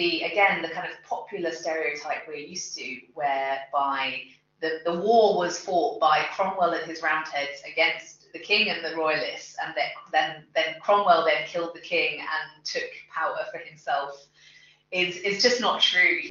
the again the kind of popular stereotype we're used to, whereby the, the war was fought by Cromwell and his roundheads against the king and the royalists, and then, then then Cromwell then killed the king and took power for himself, is is just not true.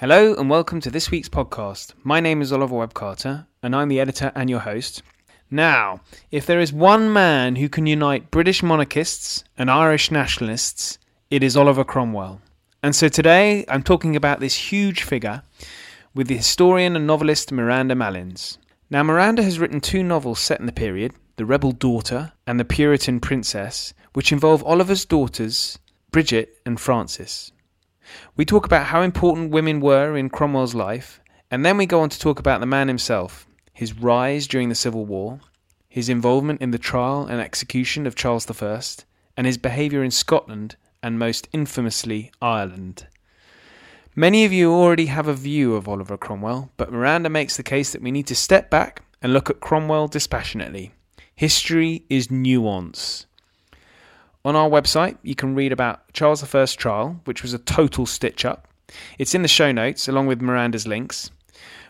Hello and welcome to this week's podcast. My name is Oliver Webb Carter and I'm the editor and your host. Now, if there is one man who can unite British monarchists and Irish nationalists, it is Oliver Cromwell. And so today I'm talking about this huge figure with the historian and novelist Miranda Malins. Now, Miranda has written two novels set in the period The Rebel Daughter and The Puritan Princess, which involve Oliver's daughters, Bridget and Frances. We talk about how important women were in Cromwell's life, and then we go on to talk about the man himself, his rise during the Civil War, his involvement in the trial and execution of Charles I, and his behaviour in Scotland and most infamously Ireland. Many of you already have a view of Oliver Cromwell, but Miranda makes the case that we need to step back and look at Cromwell dispassionately. History is nuance. On our website, you can read about Charles I's trial, which was a total stitch up. It's in the show notes, along with Miranda's links.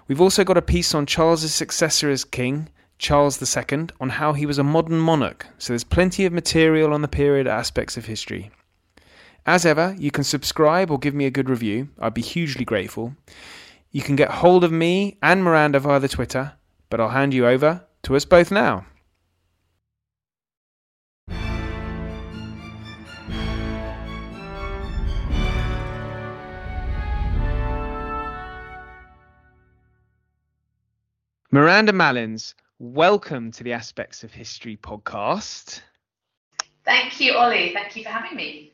We've also got a piece on Charles's successor as king, Charles II, on how he was a modern monarch, so there's plenty of material on the period aspects of history. As ever, you can subscribe or give me a good review. I'd be hugely grateful. You can get hold of me and Miranda via the Twitter, but I'll hand you over to us both now. Miranda Malins, welcome to the Aspects of History podcast. Thank you, Ollie. Thank you for having me.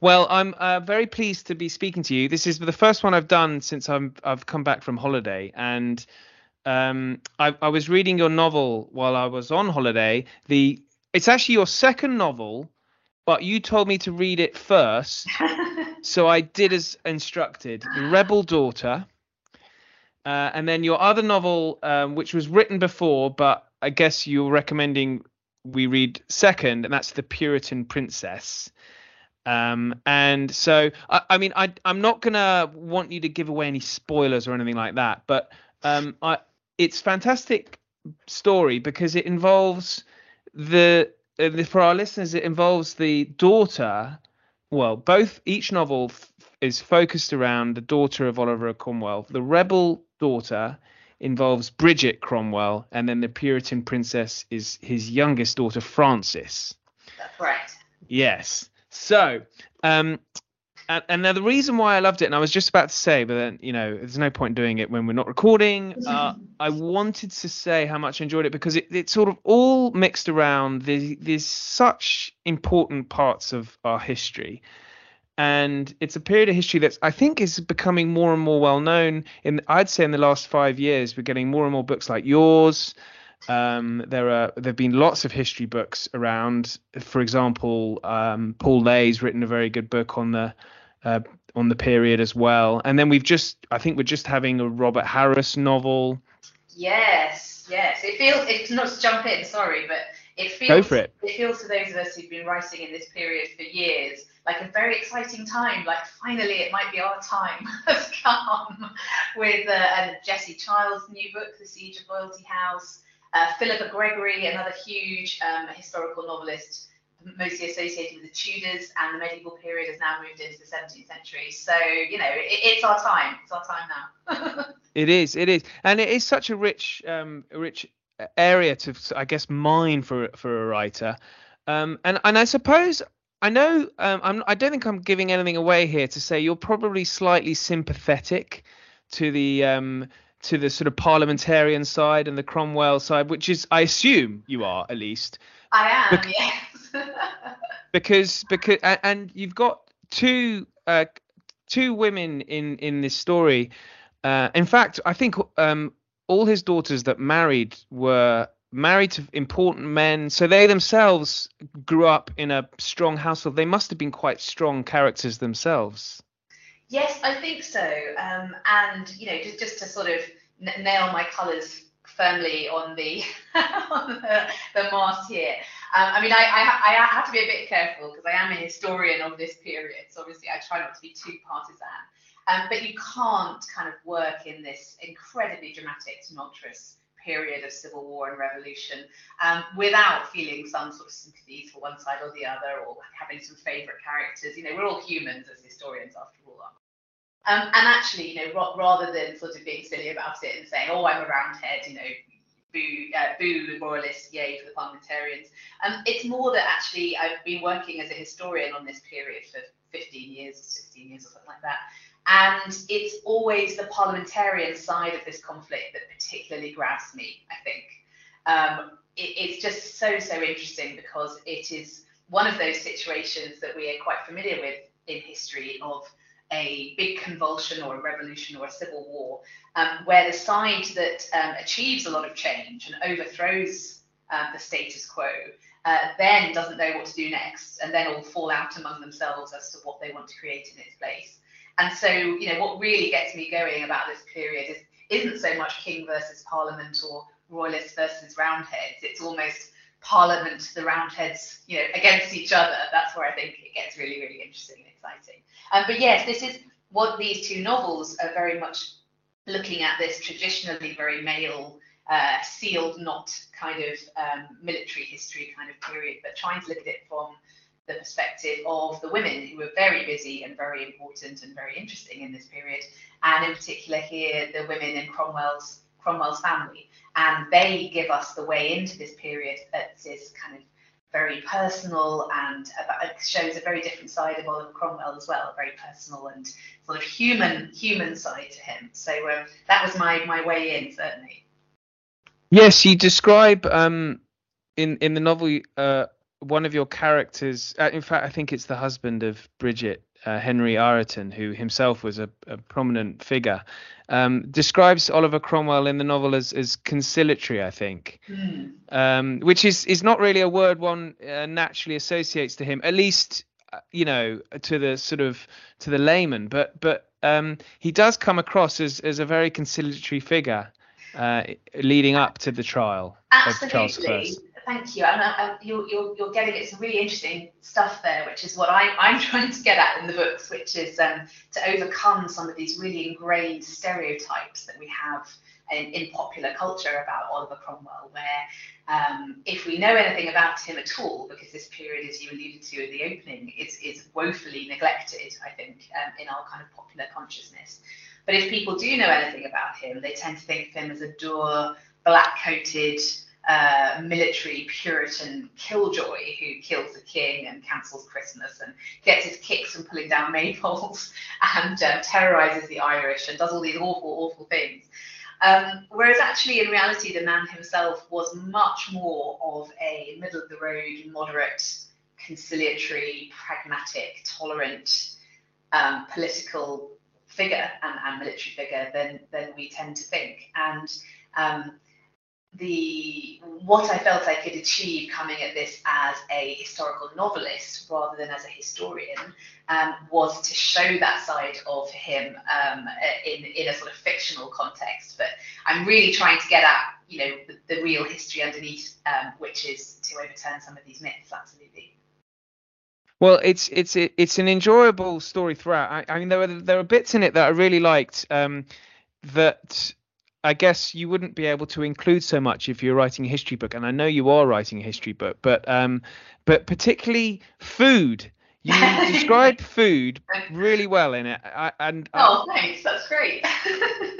Well, I'm uh, very pleased to be speaking to you. This is the first one I've done since i have come back from holiday, and um, I, I, was reading your novel while I was on holiday. The it's actually your second novel, but you told me to read it first, so I did as instructed. Rebel Daughter. Uh, and then your other novel, um, which was written before, but I guess you're recommending we read second, and that's The Puritan Princess. Um, and so, I, I mean, I, am not gonna want you to give away any spoilers or anything like that, but um, I, it's fantastic story because it involves the uh, for our listeners, it involves the daughter. Well, both each novel is focused around the daughter of Oliver Cromwell. The rebel daughter involves Bridget Cromwell, and then the Puritan princess is his youngest daughter, Frances. That's right. Yes. So, um, and, and, now the reason why I loved it, and I was just about to say, but then you know, there's no point doing it when we're not recording. Uh, I wanted to say how much I enjoyed it because it, it's sort of all mixed around. There's, there's such important parts of our history and it's a period of history that I think is becoming more and more well known. In I'd say in the last five years, we're getting more and more books like yours. Um, there are there've been lots of history books around. For example, um, Paul Lay's written a very good book on the uh, on the period as well. And then we've just I think we're just having a Robert Harris novel. Yes, yes. It feels it's not to jump in, sorry, but it feels Go for it. it feels to those of us who've been writing in this period for years like a very exciting time. Like finally, it might be our time has come with uh, Jessie Childs' new book, The Siege of Loyalty House. Uh, Philippa Gregory, another huge um, historical novelist, mostly associated with the Tudors and the medieval period, has now moved into the 17th century. So you know, it, it's our time. It's our time now. it is. It is, and it is such a rich, um, rich area to, I guess, mine for for a writer. Um, and and I suppose I know um, I'm, I don't think I'm giving anything away here to say you're probably slightly sympathetic to the um, to the sort of parliamentarian side and the Cromwell side, which is I assume you are at least. I am, yes. because because and you've got two uh, two women in in this story. Uh, in fact, I think um, all his daughters that married were married to important men, so they themselves grew up in a strong household. They must have been quite strong characters themselves. Yes, I think so. Um, and you know, just just to sort of n- nail my colours firmly on the on the, the mast here. Um, I mean, I, I, I have to be a bit careful because I am a historian of this period, so obviously I try not to be too partisan. Um, but you can't kind of work in this incredibly dramatic, tumultuous period of civil war and revolution um, without feeling some sort of sympathies for one side or the other or having some favourite characters. You know, we're all humans as historians after all. Um, and actually, you know, rather than sort of being silly about it and saying, "Oh, I'm a roundhead," you know, boo, uh, boo royalists, yay for the parliamentarians. Um, it's more that actually I've been working as a historian on this period for 15 years, 16 years, or something like that. And it's always the parliamentarian side of this conflict that particularly grabs me, I think. Um, it, it's just so, so interesting because it is one of those situations that we are quite familiar with in history of a big convulsion or a revolution or a civil war, um, where the side that um, achieves a lot of change and overthrows uh, the status quo uh, then doesn't know what to do next and then all fall out among themselves as to what they want to create in its place. And so, you know, what really gets me going about this period is isn't so much king versus parliament or royalists versus roundheads. It's almost parliament, the roundheads, you know, against each other. That's where I think it gets really, really interesting and exciting. Um, but yes, this is what these two novels are very much looking at this traditionally very male, uh, sealed knot kind of um, military history kind of period, but trying to look at it from the perspective of the women who were very busy and very important and very interesting in this period, and in particular here the women in Cromwell's Cromwell's family, and they give us the way into this period that is kind of very personal and shows a very different side of Oliver Cromwell as well, a very personal and sort of human human side to him. So um, that was my my way in certainly. Yes, you describe um, in in the novel uh, one of your characters, uh, in fact, I think it's the husband of Bridget, uh, Henry Ireton, who himself was a, a prominent figure, um, describes Oliver Cromwell in the novel as, as conciliatory, I think, mm. um, which is, is not really a word one uh, naturally associates to him, at least, uh, you know, to the sort of to the layman. But but um, he does come across as, as a very conciliatory figure uh, leading up to the trial Absolutely. of Charles I thank you. And you're, you're, you're, getting at some really interesting stuff there, which is what I, I'm trying to get at in the books, which is um, to overcome some of these really ingrained stereotypes that we have in, in popular culture about Oliver Cromwell, where um, if we know anything about him at all, because this period, as you alluded to in the opening, is, is woefully neglected, I think, um, in our kind of popular consciousness. But if people do know anything about him, they tend to think of him as a dour, black coated, military Puritan killjoy who kills the king and cancels Christmas and gets his kicks from pulling down maypoles and uh, terrorizes the Irish and does all these awful, awful things. Um, whereas actually, in reality, the man himself was much more of a middle of the road, moderate, conciliatory, pragmatic, tolerant, um, political figure and, and, military figure than, than we tend to think. And um, the what I felt I could achieve coming at this as a historical novelist rather than as a historian um, was to show that side of him um, in in a sort of fictional context. But I'm really trying to get at you know the, the real history underneath, um, which is to overturn some of these myths. Absolutely. Well, it's it's it's an enjoyable story throughout. I, I mean, there are there are bits in it that I really liked. Um, that I guess you wouldn't be able to include so much if you're writing a history book, and I know you are writing a history book, but um, but particularly food. You describe food really well in it, I, and oh, thanks, that's great.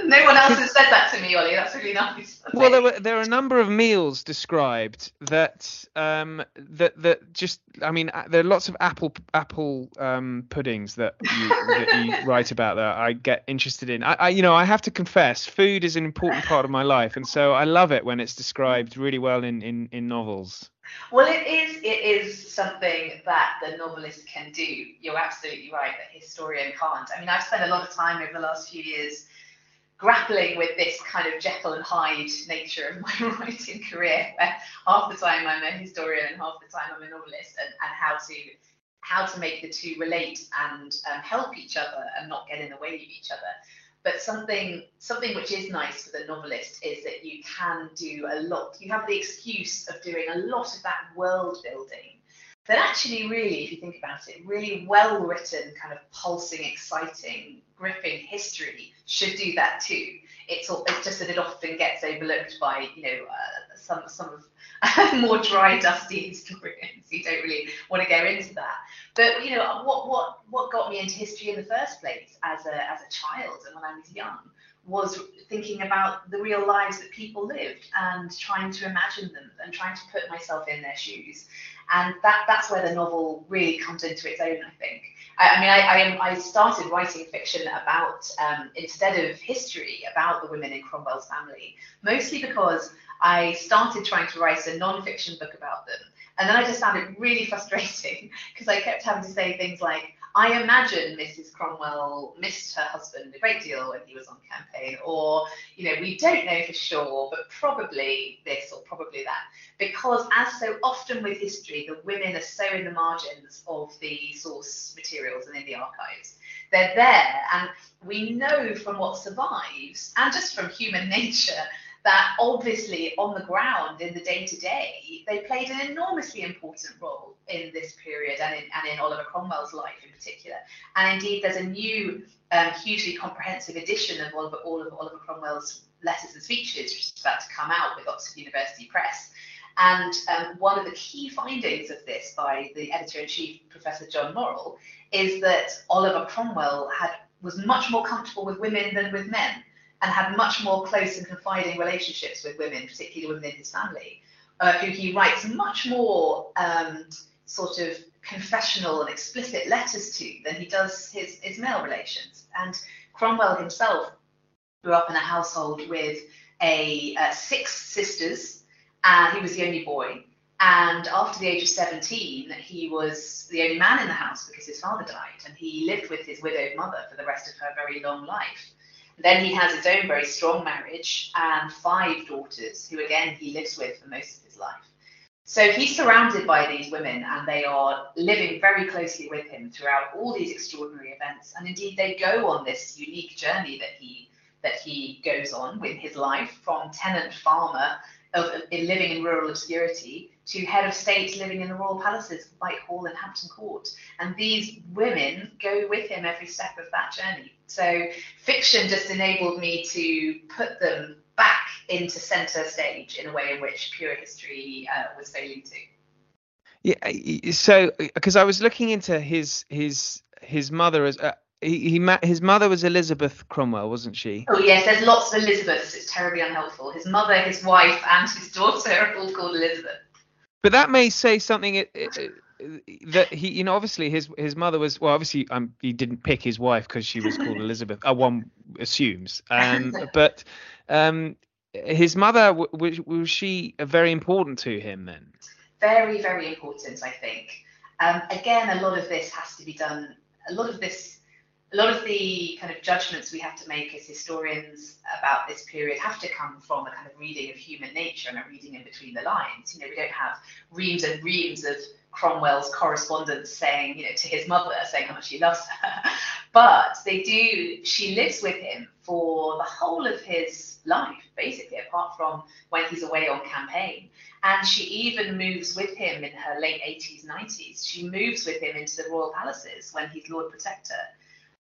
no one else has said that to me, Ollie. That's really nice. well, there were there are a number of meals described that um that that just I mean uh, there are lots of apple apple um puddings that you, that you write about that I get interested in. I, I you know I have to confess, food is an important part of my life, and so I love it when it's described really well in in in novels. Well, it is it is something that the novelist can do. You're absolutely right that historian can't. I mean, I've spent a lot of time over the last few years grappling with this kind of Jekyll and Hyde nature of my writing career, where half the time I'm a historian and half the time I'm a novelist, and, and how to how to make the two relate and um, help each other and not get in the way of each other. But something something which is nice for the novelist is that you can do a lot. You have the excuse of doing a lot of that world building. But actually, really, if you think about it, really well written, kind of pulsing, exciting, gripping history should do that too. It's, all, it's just that it often gets overlooked by you know uh, some some of more dry, dusty historians who don't really want to go into that. But you know, what what what got me into history in the first place as a as a child and when I was young was thinking about the real lives that people lived and trying to imagine them and trying to put myself in their shoes. And that that's where the novel really comes into its own, I think. I, I mean, I, I, I, started writing fiction about, um, instead of history, about the women in Cromwell's family, mostly because I started trying to write a non-fiction book about them. And then I just found it really frustrating because I kept having to say things like, I imagine Mrs. Cromwell missed her husband a great deal when he was on campaign, or, you know, we don't know for sure, but probably this or probably that. Because, as so often with history, the women are so in the margins of the source materials and in the archives. They're there, and we know from what survives, and just from human nature, that obviously on the ground in the day to day, they played an enormously important role in this period and in, and in Oliver Cromwell's life in particular. And indeed, there's a new, um, hugely comprehensive edition of Oliver, all of Oliver Cromwell's letters and speeches, which is about to come out with Oxford University Press. And um, one of the key findings of this by the editor in chief, Professor John Morrill, is that Oliver Cromwell had was much more comfortable with women than with men and had much more close and confiding relationships with women, particularly women in his family, uh, who he writes much more um, sort of confessional and explicit letters to than he does his, his male relations. And Cromwell himself grew up in a household with a uh, six sisters, and he was the only boy. And after the age of 17, he was the only man in the house because his father died, and he lived with his widowed mother for the rest of her very long life. Then he has his own very strong marriage and five daughters, who again he lives with for most of his life. So he's surrounded by these women, and they are living very closely with him throughout all these extraordinary events. And indeed, they go on this unique journey that he that he goes on with his life from tenant farmer of, of living in rural obscurity to head of state living in the royal palaces Whitehall and Hampton Court. And these women go with him every step of that journey. So fiction just enabled me to put them back into centre stage in a way in which pure history uh, was failing to. Yeah, so because I was looking into his his his mother as uh, he, his mother was Elizabeth Cromwell, wasn't she? Oh yes, there's lots of Elizabeths. It's terribly unhelpful. His mother, his wife, and his daughter are all called Elizabeth. But that may say something it, it, that he, you know, obviously his his mother was well, obviously um, he didn't pick his wife because she was called Elizabeth. Uh, one assumes, um, but um, his mother was was she very important to him then? Very, very important, I think. Um, again, a lot of this has to be done. A lot of this a lot of the kind of judgments we have to make as historians about this period have to come from a kind of reading of human nature and a reading in between the lines. You know, we don't have reams and reams of Cromwell's correspondence saying, you know, to his mother, saying how much he loves her. but they do, she lives with him for the whole of his life, basically, apart from when he's away on campaign. And she even moves with him in her late 80s, 90s. She moves with him into the royal palaces when he's Lord Protector.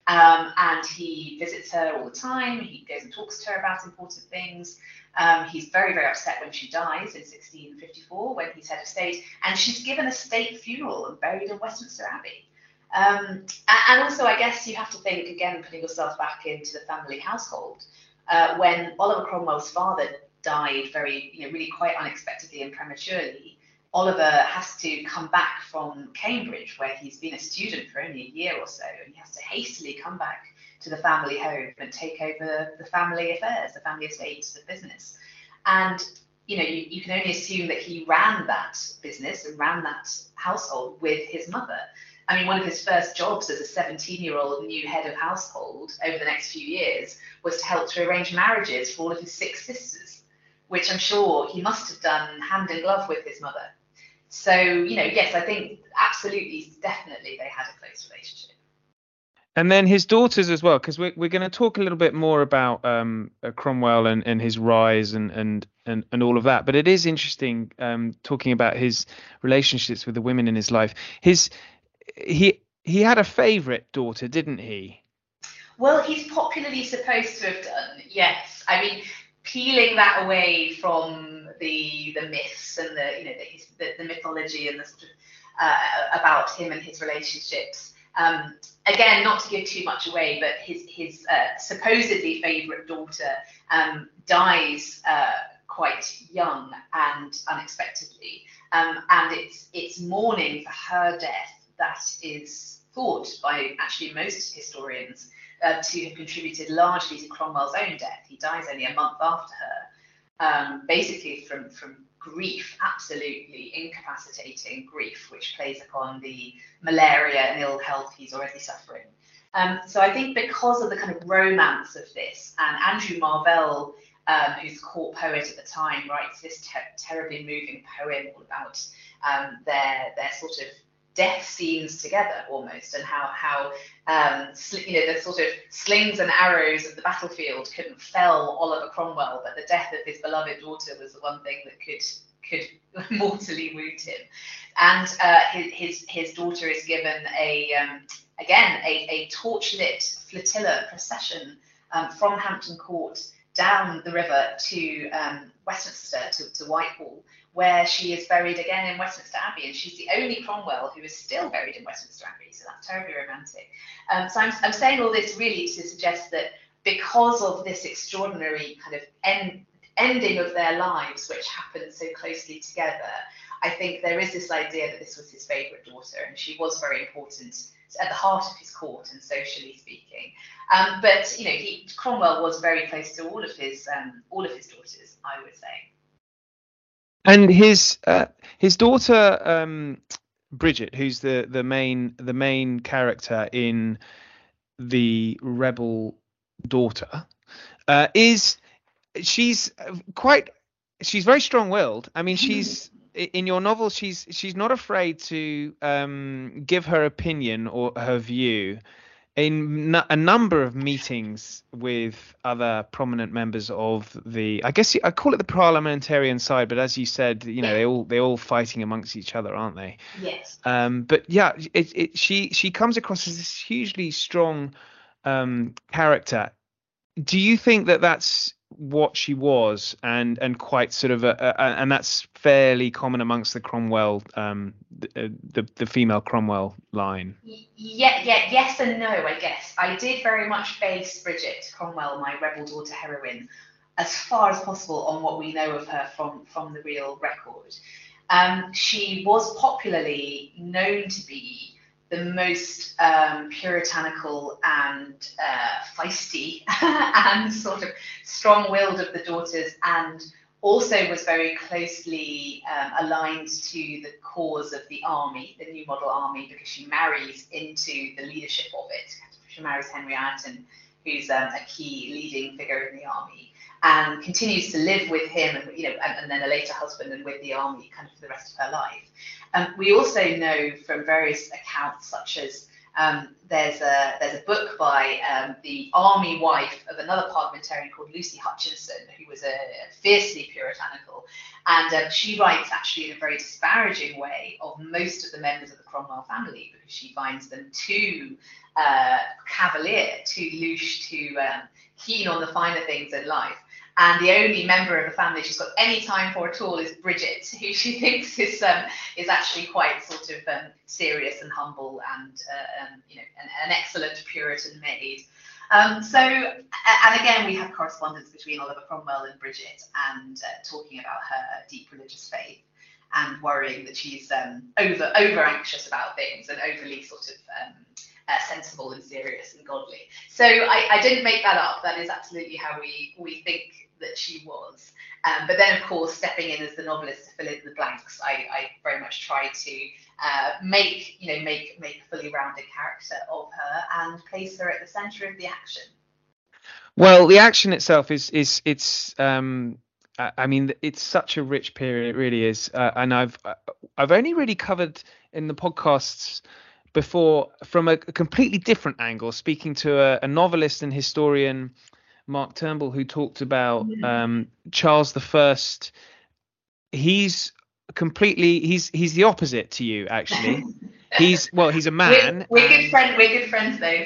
Um, and he visits her all the time. He goes and talks to her about important things. Um, he's very, very upset when she dies in 1654 when he's head of state, and she's given a state funeral and buried in Westminster Abbey. Um, and also, I guess you have to think again, putting yourself back into the family household. Uh, when Oliver Cromwell's father died very, you know, really quite unexpectedly and prematurely, Oliver has to come back from Cambridge, where he's been a student for only a year or so, and he has to hastily come back to the family home and take over the family affairs, the family estates, the business. And you know, you, you can only assume that he ran that business and ran that household with his mother. I mean, one of his first jobs as a 17 year old new head of household over the next few years was to help to arrange marriages for all of his six sisters, which I'm sure he must have done hand in glove with his mother. So, you know, yes, I think absolutely, definitely they had a close relationship. And then his daughters as well, because we're we're going to talk a little bit more about um, uh, Cromwell and, and his rise and, and and and all of that. But it is interesting um, talking about his relationships with the women in his life. His he he had a favourite daughter, didn't he? Well, he's popularly supposed to have done. Yes, I mean, peeling that away from the the myths and the you know the, the, the mythology and the sort of uh, about him and his relationships. Um, again, not to give too much away, but his his uh, supposedly favourite daughter um, dies uh, quite young and unexpectedly, um, and it's it's mourning for her death that is thought by actually most historians uh, to have contributed largely to Cromwell's own death. He dies only a month after her, um, basically from from grief, absolutely incapacitating grief, which plays upon the malaria and ill health he's already suffering. Um, so I think because of the kind of romance of this, and Andrew Marvell, um, who's court poet at the time, writes this ter- terribly moving poem all about um, their their sort of death scenes together almost, and how how um, you know the sort of slings and arrows of the battlefield couldn't fell Oliver Cromwell, but the death of his beloved daughter was the one thing that could could mortally wound him. And uh, his, his his daughter is given a um, again a, a torchlit flotilla procession um, from Hampton Court down the river to um, Westminster to, to Whitehall where she is buried again in Westminster Abbey, and she's the only Cromwell who is still buried in Westminster Abbey. So that's terribly romantic. Um, so I'm, I'm saying all this really to suggest that because of this extraordinary kind of end, ending of their lives, which happened so closely together, I think there is this idea that this was his favourite daughter, and she was very important at the heart of his court and socially speaking. Um, but you know, he, Cromwell was very close to all of his um, all of his daughters, I would say. And his uh, his daughter um, Bridget, who's the the main the main character in the rebel daughter, uh, is she's quite she's very strong-willed. I mean, she's in your novel she's she's not afraid to um, give her opinion or her view in a number of meetings with other prominent members of the I guess I call it the parliamentarian side but as you said you know they all they're all fighting amongst each other aren't they? Yes. Um but yeah it, it she she comes across as this hugely strong um character. Do you think that that's what she was and and quite sort of a, a, and that's fairly common amongst the Cromwell um the, uh, the, the female Cromwell line. Yeah yeah yes and no I guess. I did very much base Bridget Cromwell my rebel daughter heroine as far as possible on what we know of her from from the real record. Um she was popularly known to be the most um, puritanical and uh, feisty and sort of strong-willed of the daughters, and also was very closely um, aligned to the cause of the army, the new model army, because she marries into the leadership of it. She marries Henry Ireton, who's um, a key leading figure in the army and continues to live with him and you know and, and, then a later husband and with the army kind of for the rest of her life um, we also know from various accounts such as um, there's a there's a book by um, the army wife of another parliamentarian called Lucy Hutchinson, who was a, a fiercely puritanical, and um, she writes actually in a very disparaging way of most of the members of the Cromwell family because she finds them too uh, cavalier, too louche, too um, keen on the finer things in life. And the only member of the family she's got any time for at all is Bridget, who she thinks is um, is actually quite sort of um, serious and humble and uh, um, you know an, an, excellent Puritan maid. Um, so and again we have correspondence between Oliver Cromwell and Bridget and uh, talking about her deep religious faith and worrying that she's um, over over anxious about things and overly sort of um, uh, sensible and serious and godly. So I, I, didn't make that up. That is absolutely how we we think that she was. Um, but then, of course, stepping in as the novelist to fill in the blanks, I, I very much try to uh, make you know make make a fully rounded character of her and place her at the centre of the action. Well, the action itself is is it's um I mean, it's such a rich period. It really is, uh, and I've I've only really covered in the podcasts before from a, completely different angle, speaking to a, a, novelist and historian, Mark Turnbull, who talked about um, Charles the First. He's completely he's he's the opposite to you actually. He's well, he's a man. We're, we're good friends. We're good friends, though.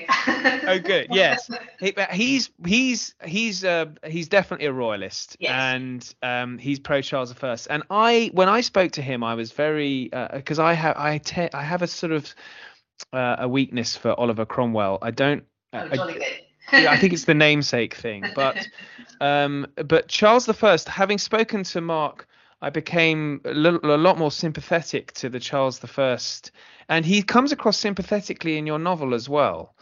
oh, good. Yes, he, he's he's he's uh, he's definitely a royalist, yes. and um, he's pro Charles I. And I, when I spoke to him, I was very because uh, I have I te- I have a sort of uh, a weakness for Oliver Cromwell. I don't. Oh, I, yeah, I think it's the namesake thing, but um, but Charles I, having spoken to Mark, I became a, little, a lot more sympathetic to the Charles I and he comes across sympathetically in your novel as well.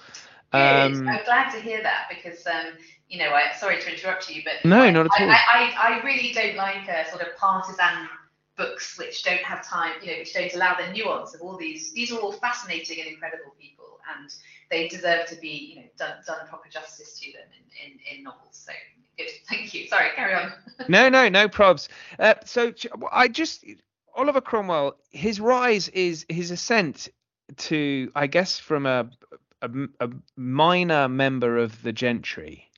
Um, I'm glad to hear that because, um, you know, I, sorry to interrupt you, but no, I, not at all. I, I, I really don't like a sort of partisan books which don't have time, you know, which don't allow the nuance of all these. These are all fascinating and incredible people, and they deserve to be, you know, done, done proper justice to them in, in, in novels. So good, thank you. Sorry, carry on. no, no, no probs. Uh, so I just Oliver Cromwell, his rise is his ascent to, I guess, from a, a, a minor member of the gentry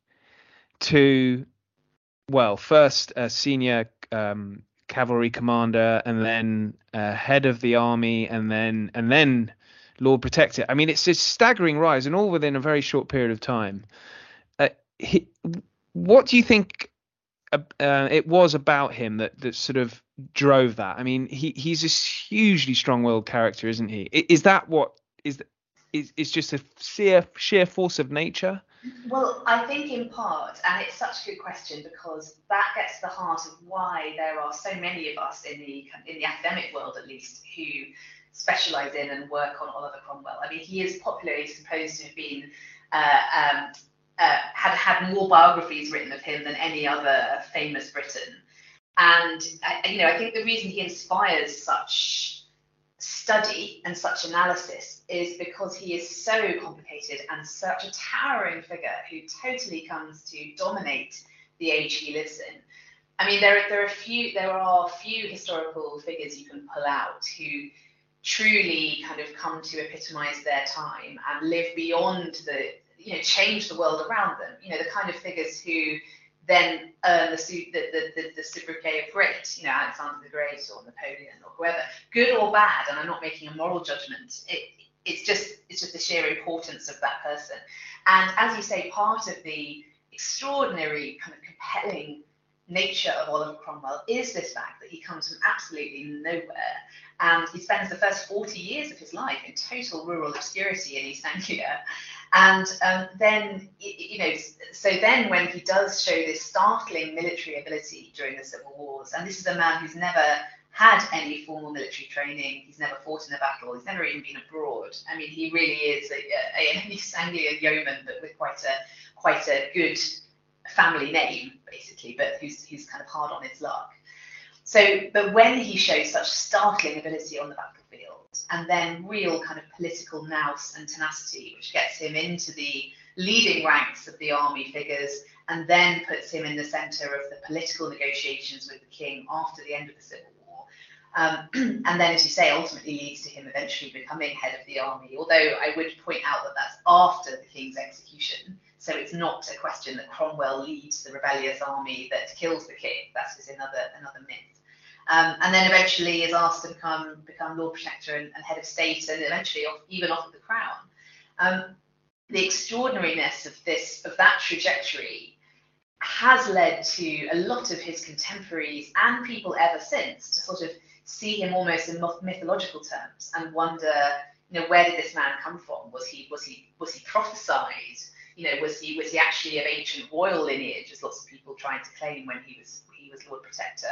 to, well, first a senior um, cavalry commander, and then uh, head of the army, and then and then Lord Protector. I mean, it's a staggering rise, and all within a very short period of time. Uh, he, what do you think uh, it was about him that that sort of drove that. I mean, he he's this hugely strong-willed character, isn't he? Is that what is is is just a sheer sheer force of nature? Well, I think in part, and it's such a good question because that gets to the heart of why there are so many of us in the in the academic world, at least, who specialise in and work on Oliver Cromwell. I mean, he is popularly supposed to have been uh, um, uh, had had more biographies written of him than any other famous Briton. And uh, you know, I think the reason he inspires such study and such analysis is because he is so complicated and such a towering figure who totally comes to dominate the age he lives in. I mean, there, there are few there are few historical figures you can pull out who truly kind of come to epitomize their time and live beyond the you know change the world around them. You know, the kind of figures who then uh, earn the, the, the, the, of great, you know, Alexander the Great or Napoleon or whoever, good or bad, and I'm not making a moral judgment. It, it's just it's just the sheer importance of that person. And as you say, part of the extraordinary kind of compelling nature of Oliver Cromwell is this fact that he comes from absolutely nowhere and he spends the first 40 years of his life in total rural obscurity in East Anglia and um, then, you know, so then when he does show this startling military ability during the civil wars, and this is a man who's never had any formal military training, he's never fought in a battle, he's never even been abroad. I mean, he really is a, a, yeoman, but with quite a quite a good family name, basically, but who's who's kind of hard on his luck. So, but when he shows such startling ability on the battlefield, and then real kind of political nous and tenacity, which gets him into the leading ranks of the army figures, and then puts him in the centre of the political negotiations with the king after the end of the Civil War. Um, and then, as you say, ultimately leads to him eventually becoming head of the army. Although I would point out that that's after the king's execution. So it's not a question that Cromwell leads the rebellious army that kills the king. That is another another myth. Um, and then eventually is asked to become become Lord Protector and, and head of state, and eventually off, even offered the crown. Um, the extraordinariness of this of that trajectory has led to a lot of his contemporaries and people ever since to sort of see him almost in mythological terms and wonder, you know, where did this man come from? Was he was he was he prophesied? You know, was he was he actually of ancient royal lineage, as lots of people tried to claim when he was he was Lord Protector?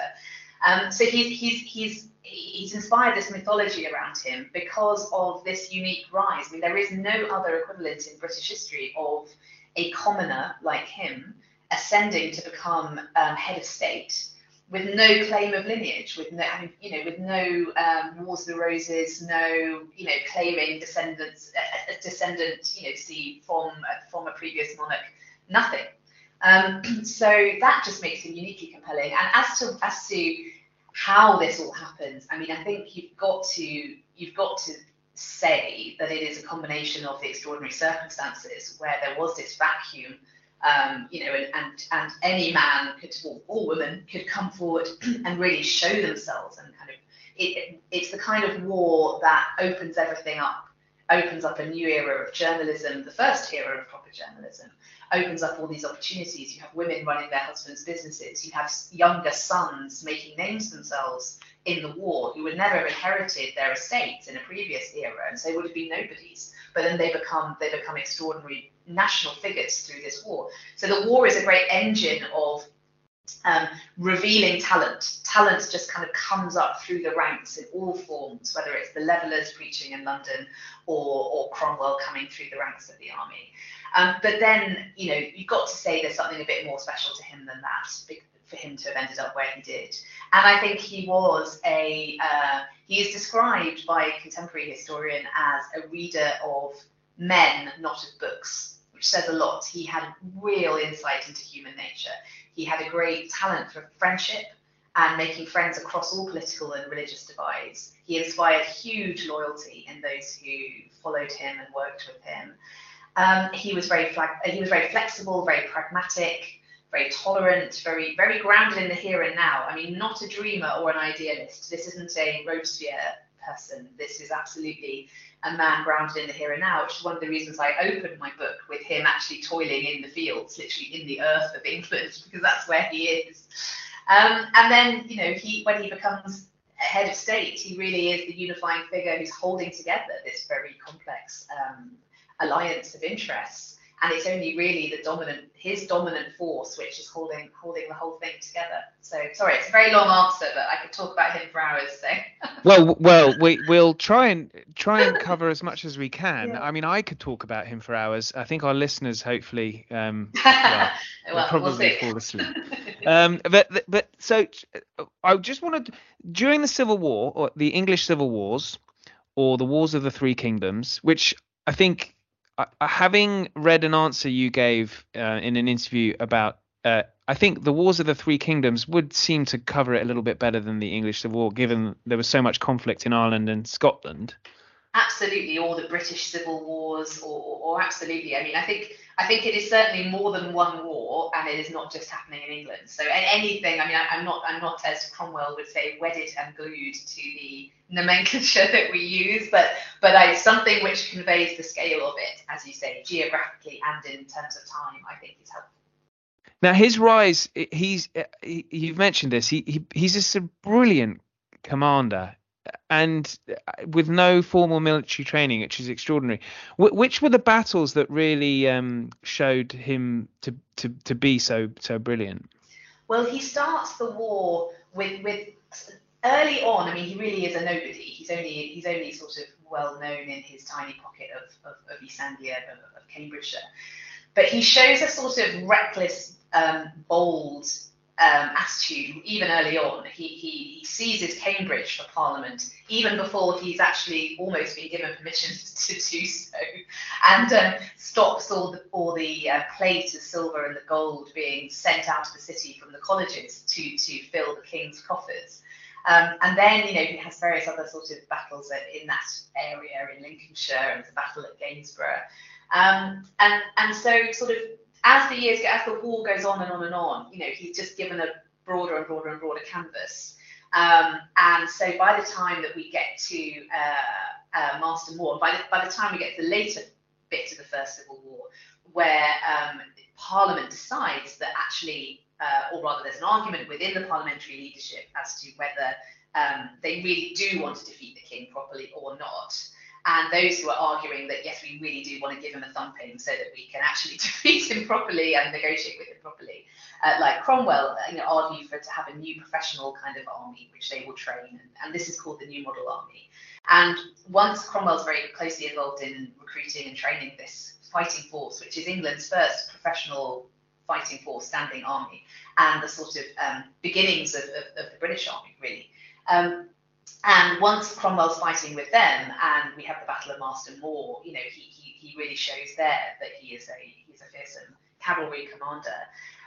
Um, so he's, he's, he's, he's inspired this mythology around him because of this unique rise. I mean, there is no other equivalent in British history of a commoner like him ascending to become um, head of state with no claim of lineage, with no, you know, with no um, Wars of the Roses, no, you know, claiming descendants, a, a descendant, you know, see from from a previous monarch, nothing. Um, so that just makes him uniquely compelling. And as to as to how this all happens, I mean, I think you've got to you've got to say that it is a combination of the extraordinary circumstances where there was this vacuum um, you know, and, and, and any man could, or, or woman could come forward and really show themselves and kind of, it, it's the kind of war that opens everything up, opens up a new era of journalism, the first era of proper journalism, opens up all these opportunities. You have women running their husbands' businesses, you have younger sons making names themselves in the war who would never have inherited their estates in a previous era, and so they would have been nobodies. But then they become they become extraordinary national figures through this war. So the war is a great engine of um, revealing talent. Talent just kind of comes up through the ranks in all forms, whether it's the levelers preaching in London or, or Cromwell coming through the ranks of the army. Um, but then, you know, you've got to say there's something a bit more special to him than that for him to have ended up where he did. And I think he was a, uh, he is described by a contemporary historian as a reader of men, not of books, which says a lot. He had real insight into human nature. He had a great talent for friendship and making friends across all political and religious divides. He inspired huge loyalty in those who followed him and worked with him. Um, he was very he was very flexible, very pragmatic, very tolerant, very very grounded in the here and now. I mean, not a dreamer or an idealist. This isn't a Robespierre person. This is absolutely a man grounded in the here and now, which is one of the reasons I opened my book with him actually toiling in the fields, literally in the earth of England, because that's where he is. Um, and then, you know, he when he becomes head of state, he really is the unifying figure who's holding together this very complex um, alliance of interests and it's only really the dominant his dominant force which is holding holding the whole thing together. So sorry it's a very long answer but i could talk about him for hours so. Well well we we'll try and try and cover as much as we can. Yeah. i mean i could talk about him for hours. I think our listeners hopefully um well, well probably we'll fall asleep. Um but but so i just wanted during the civil war or the english civil wars or the wars of the three kingdoms which i think having read an answer you gave uh, in an interview about, uh, I think the Wars of the Three Kingdoms would seem to cover it a little bit better than the English Civil War, given there was so much conflict in Ireland and Scotland. Absolutely, or the British Civil Wars, or, or, or absolutely. I mean, I think I think it is certainly more than one war, and it is not just happening in England. So anything, I mean, I, am not, I'm not as Cromwell would say, wedded and glued to the nomenclature that we use, but but I, something which conveys the scale of it, as you say, geographically and in terms of time, I think is helpful. Now his rise, he's uh, he, you've mentioned this. He, he he's just a brilliant commander and uh, with no formal military training, which is extraordinary. Wh- which were the battles that really um, showed him to, to, to be so so brilliant? Well, he starts the war with with early on. I mean, he really is a nobody. He's only he's only sort of well known in his tiny pocket of of, of East Anglia, of, of Cambridgeshire, but he shows a sort of reckless, um, bold um, attitude even early on. He, he, he seizes Cambridge for Parliament even before he's actually almost been given permission to do so, and um, stops all the, all the uh, plate, the silver, and the gold being sent out of the city from the colleges to, to fill the king's coffers. Um, and then, you know, he has various other sort of battles in that area in Lincolnshire and the battle at Gainsborough. Um, and, and so, sort of, as the years go, as the war goes on and on and on, you know, he's just given a broader and broader and broader canvas. Um, and so by the time that we get to uh, uh, Marston Moor, by the, by the time we get to the later bit of the First Civil War, where um, Parliament decides that actually, uh, or rather, there's an argument within the parliamentary leadership as to whether um, they really do want to defeat the king properly or not and those who are arguing that yes, we really do want to give him a thumping so that we can actually defeat him properly and negotiate with him properly. Uh, like Cromwell, uh, you know, argue for to have a new professional kind of army which they will train, and, and this is called the New Model Army. And once Cromwell's very closely involved in recruiting and training this fighting force, which is England's first professional fighting force, standing army, and the sort of um, beginnings of, of, of, the British Army, really. Um, and once Cromwell's fighting with them, and we have the Battle of Marston Moor, you know, he, he, he really shows there that he is a he's a fearsome cavalry commander.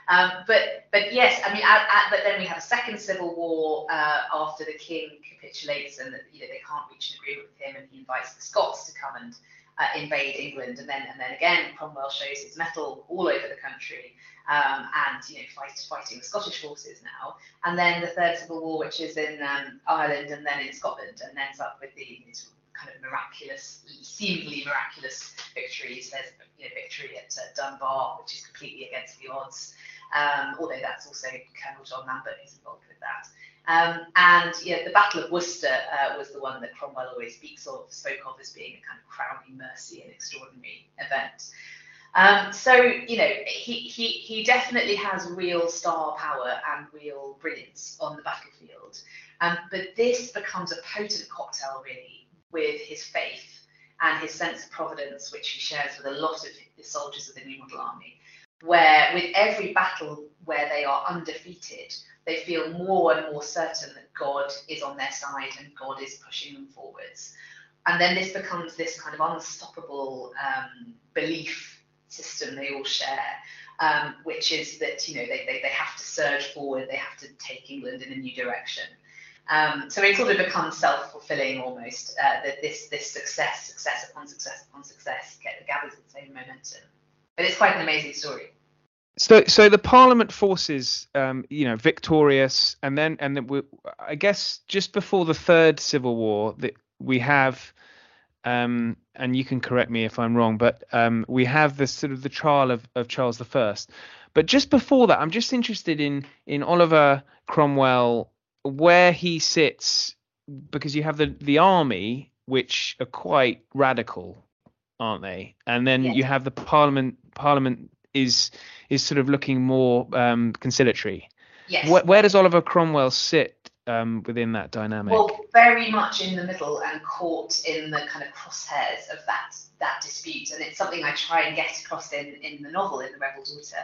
Um, but but yes, I mean, at, at, but then we have a second civil war uh, after the king capitulates and you know they can't reach an agreement with him, and he invites the Scots to come and uh, invade England, and then and then again Cromwell shows his mettle all over the country, um, and you know fight, fighting the Scottish forces now, and then the third civil war, which is in um, Ireland and then in Scotland, and ends up with the kind of miraculous, seemingly miraculous victories. There's you know, victory at uh, Dunbar, which is completely against the odds, um, although that's also Colonel John Lambert who's involved with that. Um, and know, the Battle of Worcester uh, was the one that Cromwell always speaks of, spoke of as being a kind of crowning mercy and extraordinary event. Um, so you know, he, he he definitely has real star power and real brilliance on the battlefield. Um, but this becomes a potent cocktail, really, with his faith and his sense of providence, which he shares with a lot of the soldiers of the New Model Army, where with every battle where they are undefeated, they feel more and more certain that God is on their side and God is pushing them forwards. And then this becomes this kind of unstoppable um, belief system they all share, um, which is that you know they, they, they have to surge forward, they have to take England in a new direction. Um, so it sort of becomes self-fulfilling almost uh, that this this success, success upon success upon success, gathers its own momentum. But it's quite an amazing story. So, so the Parliament forces, um, you know, victorious, and then, and then we, I guess just before the third civil war, that we have, um, and you can correct me if I'm wrong, but um, we have the sort of the trial of, of Charles I. But just before that, I'm just interested in in Oliver Cromwell where he sits because you have the the army which are quite radical aren't they? And then yes. you have the parliament parliament is is sort of looking more um, conciliatory. Yes. Where, where, does oliver cromwell sit um, within that dynamic well very much in the middle and caught in the kind of crosshairs of that that dispute and it's something i try and get across in in the novel in the rebel daughter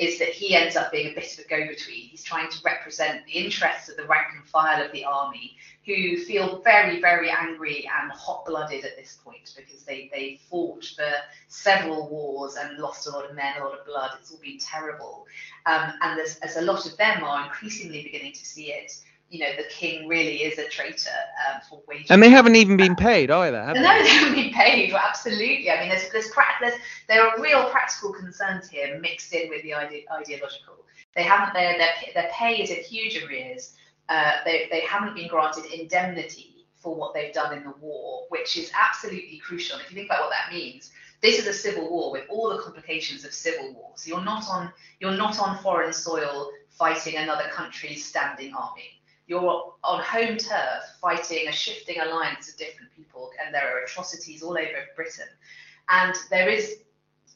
is that he ends up being a bit of a go-between. He's trying to represent the interests of the rank and file of the army, who feel very, very angry and hot-blooded at this point because they they fought for several wars and lost a lot of men, a lot of blood. It's all been terrible, um, and as a lot of them are increasingly beginning to see it you know the king really is a traitor um, for waging. And they haven't even been paid either, have no, they? No, they haven't been paid. Well, absolutely. I mean, there's there's, there's there are real practical concerns here mixed in with the ide- ideological. They haven't their their their pay is in huge arrears. Uh, they they haven't been granted indemnity for what they've done in the war, which is absolutely crucial. And if you think about what that means, this is a civil war with all the complications of civil war. So you're not on you're not on foreign soil fighting another country's standing army you're on home turf fighting a shifting alliance of different people, and there are atrocities all over Britain. And there is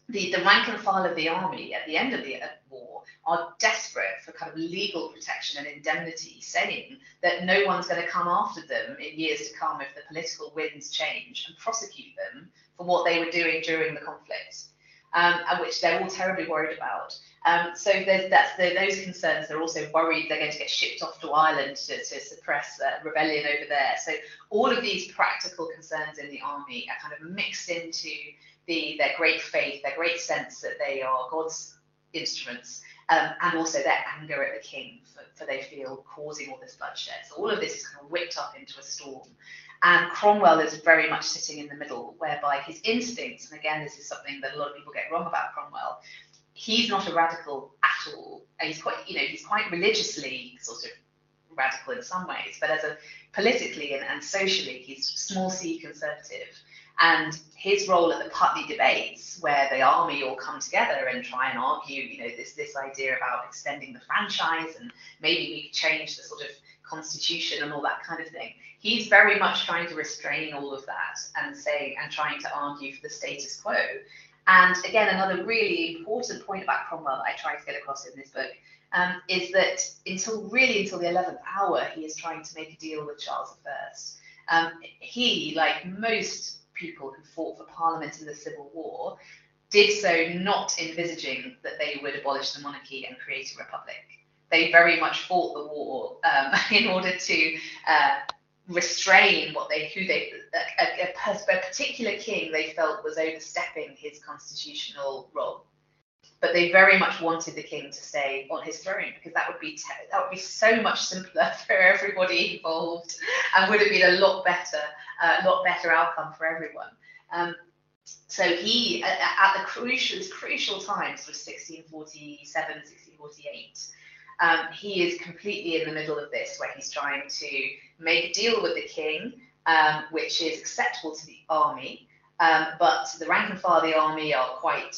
the, the rank and file of the army at the end of the uh, war are desperate for kind of legal protection and indemnity, saying that no one's going to come after them in years to come if the political winds change and prosecute them for what they were doing during the conflict, um, and which they're all terribly worried about. Um, so that's the, those concerns. They're also worried they're going to get shipped off to Ireland to, to suppress uh, rebellion over there. So all of these practical concerns in the army are kind of mixed into the their great faith, their great sense that they are God's instruments, um, and also their anger at the king for, for they feel causing all this bloodshed. So all of this is kind of whipped up into a storm. And Cromwell is very much sitting in the middle, whereby his instincts, and again, this is something that a lot of people get wrong about Cromwell, he's not a radical at all. And he's quite, you know, he's quite religiously sort of radical in some ways, but as a politically and, and socially, he's small c conservative. And his role at the Putney debates, where the army all come together and try and argue, you know, this this idea about extending the franchise and maybe we could change the sort of constitution and all that kind of thing. He's very much trying to restrain all of that and say and trying to argue for the status quo. And again, another really important point about Cromwell that I try to get across in this book um, is that until really until the 11th hour, he is trying to make a deal with Charles I. Um, he, like most people who fought for Parliament in the Civil War, did so not envisaging that they would abolish the monarchy and create a republic. They very much fought the war um, in order to uh, restrain what they who they a, a, a, particular king they felt was overstepping his constitutional role. But they very much wanted the king to stay on his throne because that would be te- that would be so much simpler for everybody involved and would have been a lot better, a uh, lot better outcome for everyone. Um, so he, at, the crucial, crucial times, of 1647, 1648, um, he is completely in the middle of this, where he's trying to make a deal with the king, um, which is acceptable to the army, um, but the rank and file of the army are quite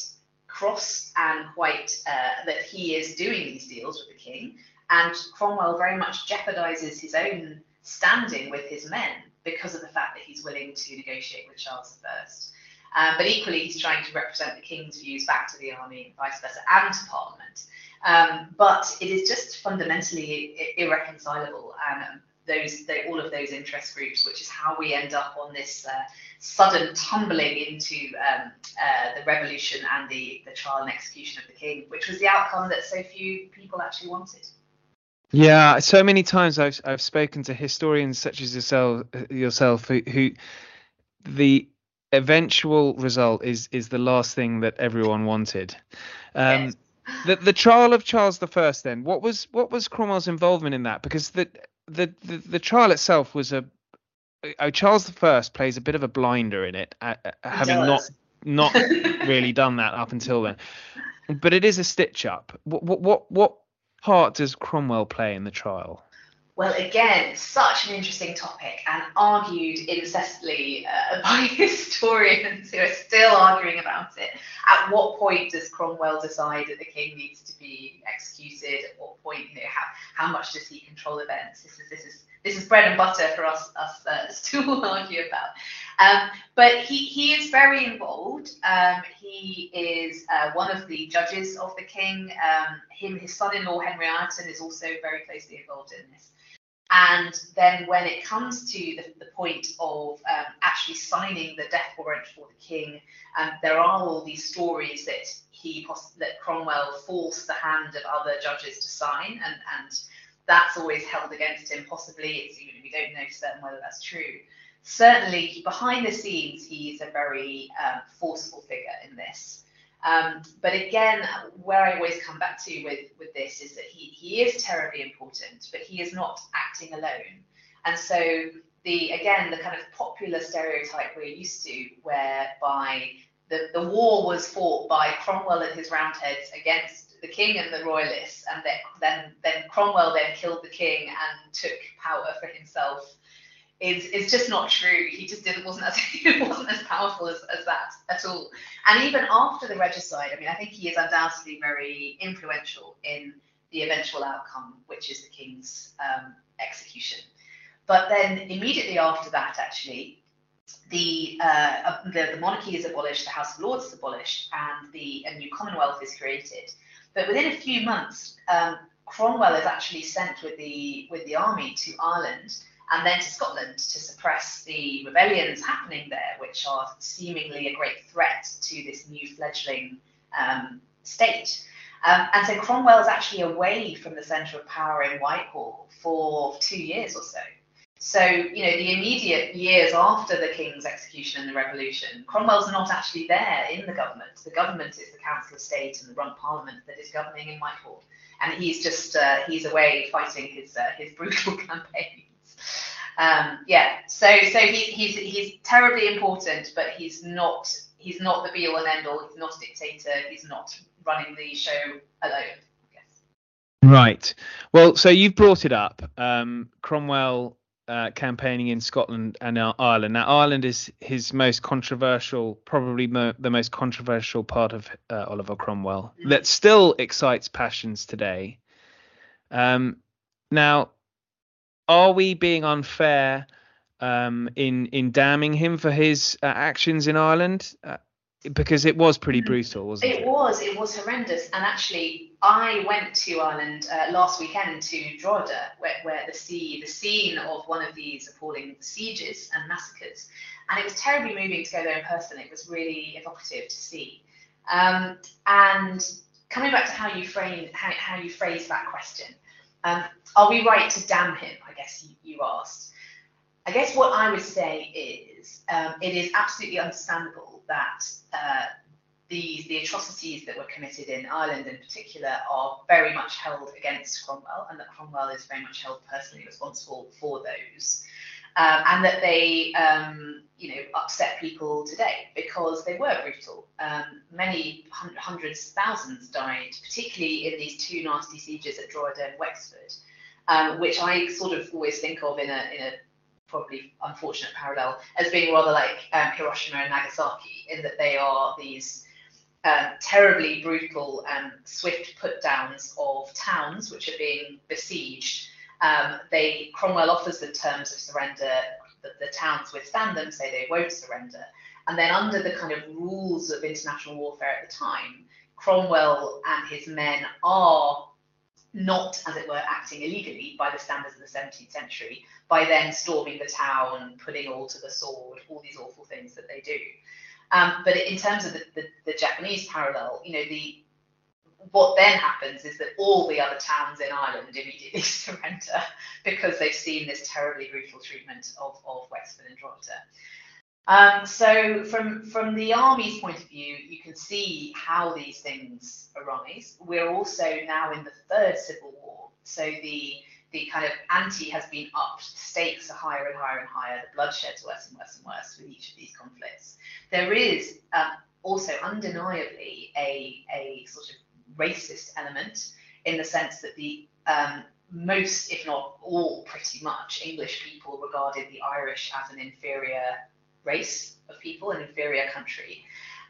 cross and quite uh, that he is doing these deals with the king. And Cromwell very much jeopardizes his own standing with his men because of the fact that he's willing to negotiate with Charles I. Um, but equally, he's trying to represent the king's views back to the army and vice versa, and to Parliament. Um, but it is just fundamentally irreconcilable, and those, all of those interest groups, which is how we end up on this uh, sudden tumbling into um, uh, the revolution and the, the trial and execution of the king, which was the outcome that so few people actually wanted. Yeah, so many times I've I've spoken to historians such as yourself yourself who, who the eventual result is is the last thing that everyone wanted. Um, yes. The the trial of Charles I. Then, what was what was Cromwell's involvement in that? Because the the the, the trial itself was a oh, Charles the First plays a bit of a blinder in it, uh, uh having not not really done that up until then. But it is a stitch up. What what what part does Cromwell play in the trial? Well, again, such an interesting topic and argued incessantly uh, by historians who are still arguing about it. At what point does Cromwell decide that the king needs to be executed? At what point, you know, how, how much does he control events? This is this is this is bread and butter for us us uh, to argue about. Um, but he, he is very involved. Um, he is uh, one of the judges of the king. Um, him, his son-in-law Henry Ireton is also very closely involved in this. And then when it comes to the, the point of um, actually signing the death warrant for the king, um, there are all these stories that he that Cromwell forced the hand of other judges to sign, and, and that's always held against him. Possibly, it's, you know, we don't know certain whether that's true. Certainly, behind the scenes, he's a very um, forceful figure in this. Um, but again, where I always come back to with, with this is that he, he is terribly important, but he is not acting alone. And so the again the kind of popular stereotype we're used to, whereby the, the war was fought by Cromwell and his roundheads against the king and the royalists, and then then, then Cromwell then killed the king and took power for himself is is just not true. He just didn't wasn't as wasn't as powerful as, as that at all. And even after the regicide, I mean, I think he is undoubtedly very influential in the eventual outcome, which is the king's um, execution. But then immediately after that, actually, the, uh, the, the monarchy is abolished, the House of Lords is abolished, and the a new Commonwealth is created. But within a few months, um, Cromwell is actually sent with the with the army to Ireland and then to Scotland to suppress the rebellions happening there, which are seemingly a great threat to this new fledgling um, state. Um, and so Cromwell is actually away from the centre of power in Whitehall for two years or so. So, you know, the immediate years after the king's execution and the revolution, Cromwell's not actually there in the government. The government is the Council of State and the Rump Parliament that is governing in Whitehall, and he's just uh, he's away fighting his uh, his brutal campaign. Um, yeah, so so he, he's he's terribly important, but he's not he's not the be all and end all. He's not a dictator. He's not running the show alone. Right. Well, so you've brought it up. Um, Cromwell uh, campaigning in Scotland and Ireland. Now, Ireland is his most controversial, probably mo- the most controversial part of uh, Oliver Cromwell mm-hmm. that still excites passions today. Um, now, are we being unfair um, in in damning him for his uh, actions in Ireland? Uh, because it was pretty mm-hmm. brutal, wasn't it? It was. It was horrendous. And actually, I went to Ireland uh, last weekend to Drogheda, where, where the sea, the scene of one of these appalling sieges and massacres, and it was terribly moving to go there in person. It was really evocative to see. Um, and coming back to how you frame how, how you phrase that question, um, are we right to damn him? I guess you, you asked. I guess what I would say is um, it is absolutely understandable that uh, these the atrocities that were committed in Ireland in particular are very much held against Cromwell, and that Cromwell is very much held personally responsible for those, um, and that they um, you know upset people today because they were brutal. Um, many hundreds, thousands died, particularly in these two nasty sieges at Drogheda and Wexford, um, which I sort of always think of in a in a probably unfortunate parallel as being rather like um, Hiroshima and Nagasaki in that they are these um, terribly brutal and swift put downs of towns which are being besieged. Um, they Cromwell offers them terms of surrender. The, the towns withstand them, say they won't surrender. And then under the kind of rules of international warfare at the time, Cromwell and his men are not, as it were, acting illegally by the standards of the 17th century, by then storming the town, putting all to the sword, all these awful things that they do. Um, but in terms of the, the, the, Japanese parallel, you know, the what then happens is that all the other towns in Ireland immediately surrender because they've seen this terribly brutal treatment of, of Wexford and Drogheda. Um, so from from the army's point of view, you can see how these things arise. We're also now in the third civil war, so the the kind of ante has been upped, the stakes are higher and higher and higher, the bloodshed's worse and worse and worse with each of these conflicts. There is um, also undeniably a, a sort of racist element in the sense that the um, most, if not all, pretty much English people regarded the Irish as an inferior race of people, an inferior country.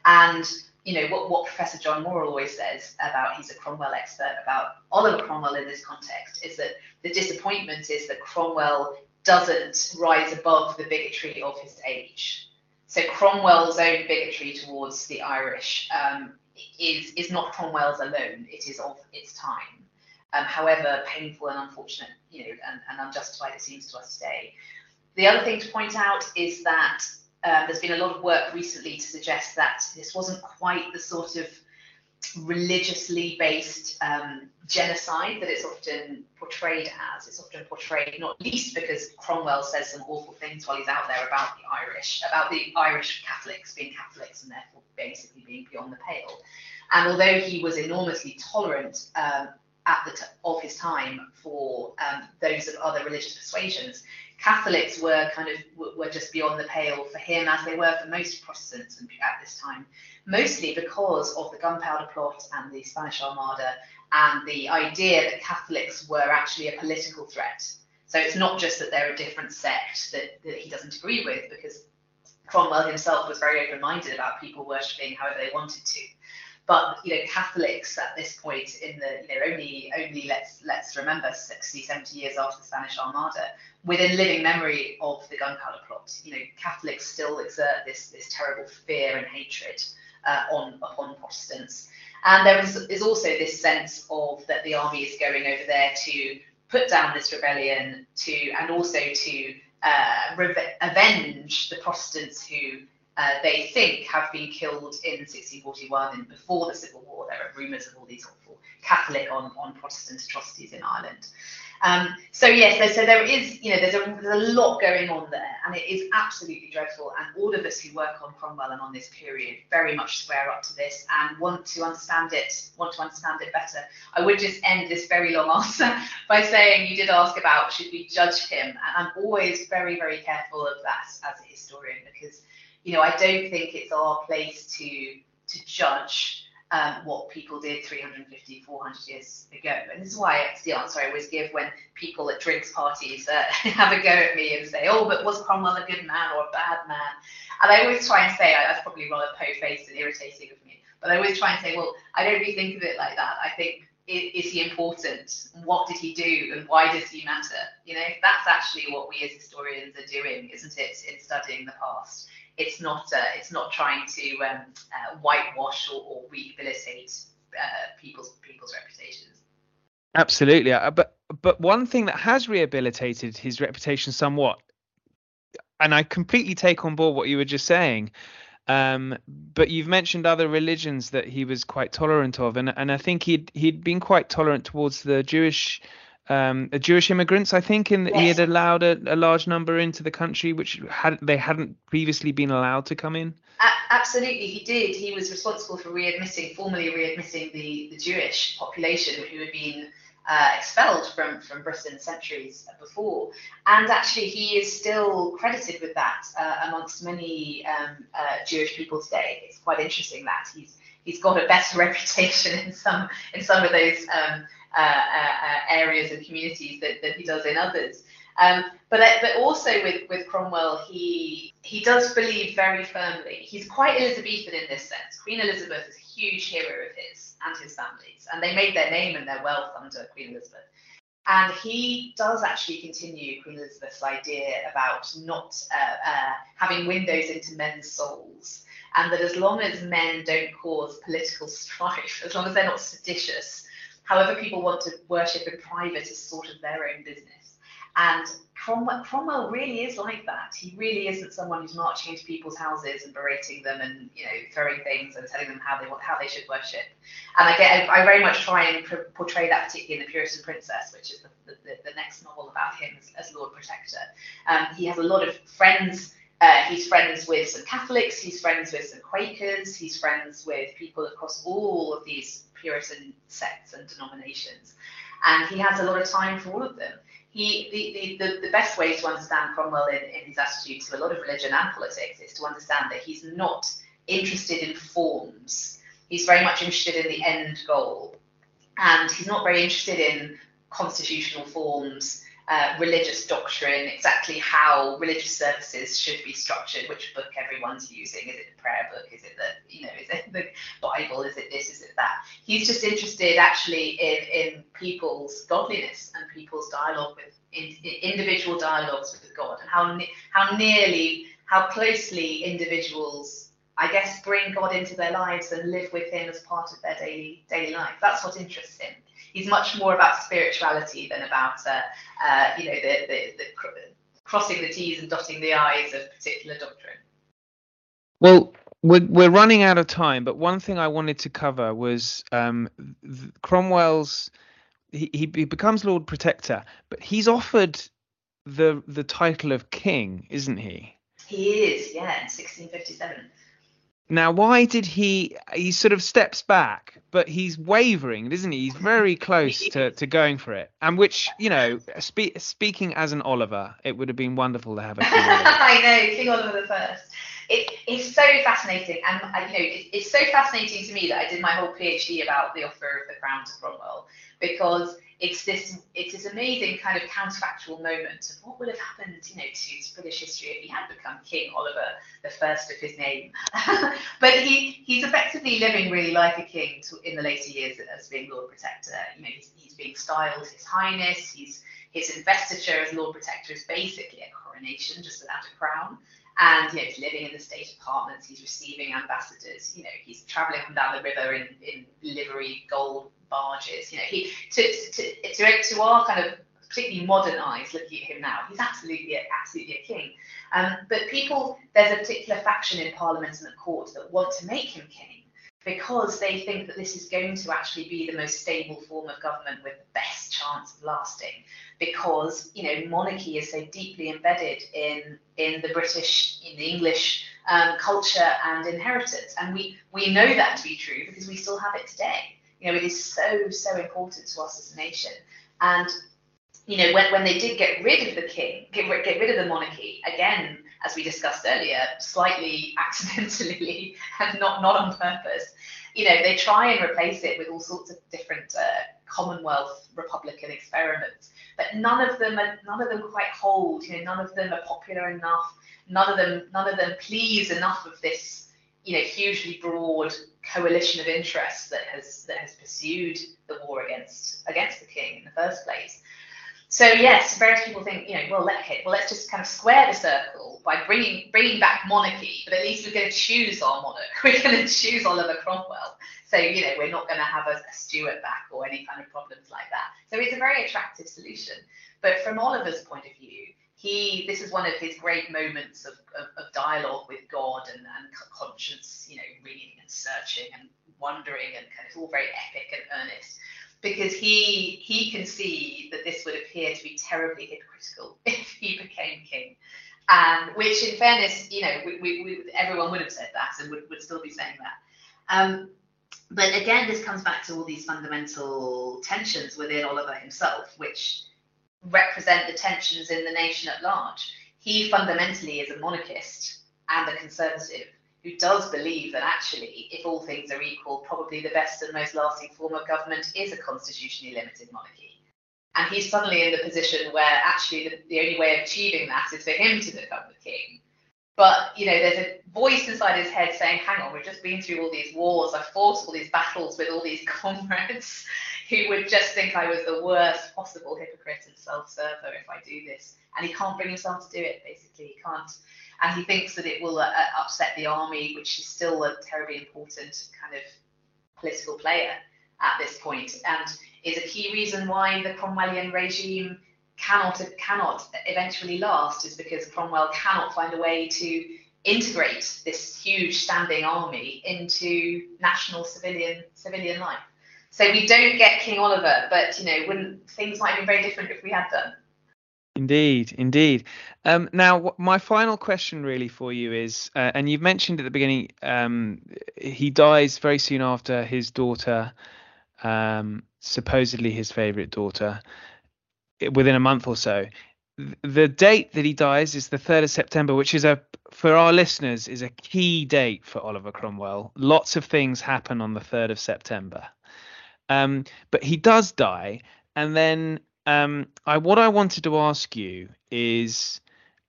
And you know what, what Professor John Morrill always says about he's a Cromwell expert about Oliver Cromwell in this context is that the disappointment is that Cromwell doesn't rise above the bigotry of his age. So Cromwell's own bigotry towards the Irish um, is is not Cromwell's alone. It is of its time. Um, however painful and unfortunate, you know, and, and unjustified it seems to us today. The other thing to point out is that um, there's been a lot of work recently to suggest that this wasn't quite the sort of religiously based um, genocide that it's often portrayed as. It's often portrayed not least because Cromwell says some awful things while he's out there about the Irish, about the Irish Catholics being Catholics and therefore basically being beyond the pale. And although he was enormously tolerant um, at the t- of his time for um, those of other religious persuasions, Catholics were kind of were just beyond the pale for him, as they were for most Protestants at this time, mostly because of the Gunpowder Plot and the Spanish Armada, and the idea that Catholics were actually a political threat. So it's not just that they're a different sect that, that he doesn't agree with, because Cromwell himself was very open-minded about people worshipping however they wanted to. But you know, Catholics at this point in the you know only only let's let's remember 60, 70 years after the Spanish Armada, within living memory of the Gunpowder Plot, you know, Catholics still exert this this terrible fear and hatred uh, on upon Protestants. And there is, is also this sense of that the army is going over there to put down this rebellion to and also to uh, reve- avenge the Protestants who uh, they think have been killed in 1641 and before the Civil War. There are rumours of all these awful Catholic on, on Protestant atrocities in Ireland. Um, so yes, so there is, you know, there's a, there's a lot going on there, and it is absolutely dreadful. And all of us who work on Cromwell and on this period very much square up to this and want to understand it, want to understand it better. I would just end this very long answer by saying you did ask about should we judge him, and I'm always very, very careful of that as a historian because you know, I don't think it's our place to to judge um, what people did 350, 400 years ago. And this is why it's the answer I always give when people at drinks parties uh, have a go at me and say, oh, but was Cromwell a good man or a bad man? And I always try and say, I, that's probably rather po-faced and irritating of me, but I always try and say, well, I don't really think of it like that. I think, is he important? What did he do? And why does he matter? You know, that's actually what we as historians are doing, isn't it, in studying the past? It's not uh, it's not trying to um, uh, whitewash or, or rehabilitate uh, people's people's reputations. Absolutely, uh, but but one thing that has rehabilitated his reputation somewhat, and I completely take on board what you were just saying. Um, but you've mentioned other religions that he was quite tolerant of, and and I think he'd he'd been quite tolerant towards the Jewish um, Jewish immigrants. I think in Yes. he had allowed a, a large number into the country, which had they hadn't previously been allowed to come in. A- absolutely, he did. He was responsible for readmitting, formally readmitting the, the Jewish population who had been uh, expelled from, from Britain centuries before. And actually, he is still credited with that uh, amongst many um, uh, Jewish people today. It's quite interesting that he's he's got a better reputation in some in some of those um, areas and communities that, than he does in others. Um, but uh, but also with with Cromwell, he he does believe very firmly. He's quite Elizabethan in this sense. Queen Elizabeth is a huge hero of his and his family's, and they made their name and their wealth under Queen Elizabeth. And he does actually continue Queen Elizabeth's idea about not uh, uh, having windows into men's souls, and that as long as men don't cause political strife, as long as they're not seditious, however people want to worship in private is sort of their own business. And Cromwell, Cromwell really is like that. He really isn't someone who's marching into people's houses and berating them and you know throwing things and telling them how they want how they should worship. And I get I very much try and portray that particularly in the Puritan Princess, which is the, the, the next novel about him as, as Lord Protector. Um, he has a lot of friends. Uh, he's friends with some Catholics. He's friends with some Quakers. He's friends with people across all of these Puritan sects and denominations, and he has a lot of time for all of them he the, the, the, best way to understand Cromwell in, in his attitude to a lot of religion and politics is to understand that he's not interested in forms. He's very much interested in the end goal. And he's not very interested in constitutional forms, uh, religious doctrine, exactly how religious services should be structured, which book everyone's using. Is it the prayer book? Is it the, you know, is it the Bible? Is it this? Is it that? He's just interested actually in, in people's godliness and people's dialogue with in, in individual dialogues with God and how how nearly, how closely individuals, I guess, bring God into their lives and live with Him as part of their daily daily life. That's what interests him. He's much more about spirituality than about, uh, uh, you know, the, the, the cr- crossing the T's and dotting the I's of particular doctrine. Well, we're we're running out of time, but one thing I wanted to cover was um, Cromwell's. He, he he becomes Lord Protector, but he's offered the the title of king, isn't he? He is, yeah, in 1657. Now, why did he? He sort of steps back, but he's wavering, isn't he? He's very close to, to going for it. And which, you know, spe- speaking as an Oliver, it would have been wonderful to have a. I know, King Oliver the First. It, it's so fascinating, and you know, it, it's so fascinating to me that I did my whole PhD about the offer of the crown to Cromwell because it's this it's this amazing kind of counterfactual moment of what would have happened, you know, to British history if he had become King Oliver the First of his name. but he he's effectively living really like a king to, in the later years as being Lord Protector. You know, he's, he's being styled His Highness. He's his investiture as Lord Protector is basically a coronation, just without a crown and you know he's living in the state apartments he's receiving ambassadors you know he's traveling up and down the river in, in livery gold barges you know he to, to, to, to our kind of particularly modern eyes looking at him now he's absolutely a, absolutely a king. Um, but people there's a particular faction in parliament and the court that want to make him king because they think that this is going to actually be the most stable form of government with the best chance of lasting. Because you know monarchy is so deeply embedded in in the British in the English um, culture and inheritance. And we we know that to be true because we still have it today. You know it is so so important to us as a nation. And you know when, when they did get rid of the king get, get rid of the monarchy again as we discussed earlier slightly accidentally and not not on purpose you know they try and replace it with all sorts of different uh, commonwealth republican experiments but none of them are none of them quite hold you know none of them are popular enough none of them none of them please enough of this you know hugely broad coalition of interests that has that has pursued the war against against the king in the first place so yes, various people think, you know, well, let, okay, well, let's just kind of square the circle by bringing bringing back monarchy, but at least we're going to choose our monarch. We're going to choose Oliver Cromwell. So you know, we're not going to have a, a Stuart back or any kind of problems like that. So it's a very attractive solution. But from Oliver's point of view, he this is one of his great moments of, of, of dialogue with God and, and conscience, you know, reading and searching and wondering and kind of all very epic and earnest because he he can see that this would appear to be terribly hypocritical if he became king. And which, in fairness, you know, we, we, we, everyone would have said that and would, would still be saying that. Um, but again, this comes back to all these fundamental tensions within Oliver himself, which represent the tensions in the nation at large. He fundamentally is a monarchist and a conservative who does believe that actually, if all things are equal, probably the best and most lasting form of government is a constitutionally limited monarchy. And he's suddenly in the position where actually the, the only way of achieving that is for him to become the king. But you know, there's a voice inside his head saying, "Hang on, we've just been through all these wars. I've fought all these battles with all these comrades who would just think I was the worst possible hypocrite and self-server if I do this." And he can't bring himself to do it. Basically, he can't and he thinks that it will uh, uh, upset the army, which is still a terribly important kind of political player at this point, and is a key reason why the Cromwellian regime cannot cannot eventually last, is because Cromwell cannot find a way to integrate this huge standing army into national civilian civilian life. So we don't get King Oliver, but you know, wouldn't things might have been very different if we had done. Indeed, indeed. Um, now, my final question really for you is, uh, and you've mentioned at the beginning, um, he dies very soon after his daughter, um, supposedly his favourite daughter, within a month or so. The date that he dies is the 3rd of September, which is a, for our listeners, is a key date for Oliver Cromwell. Lots of things happen on the 3rd of September. Um, but he does die, and then um, I what I wanted to ask you is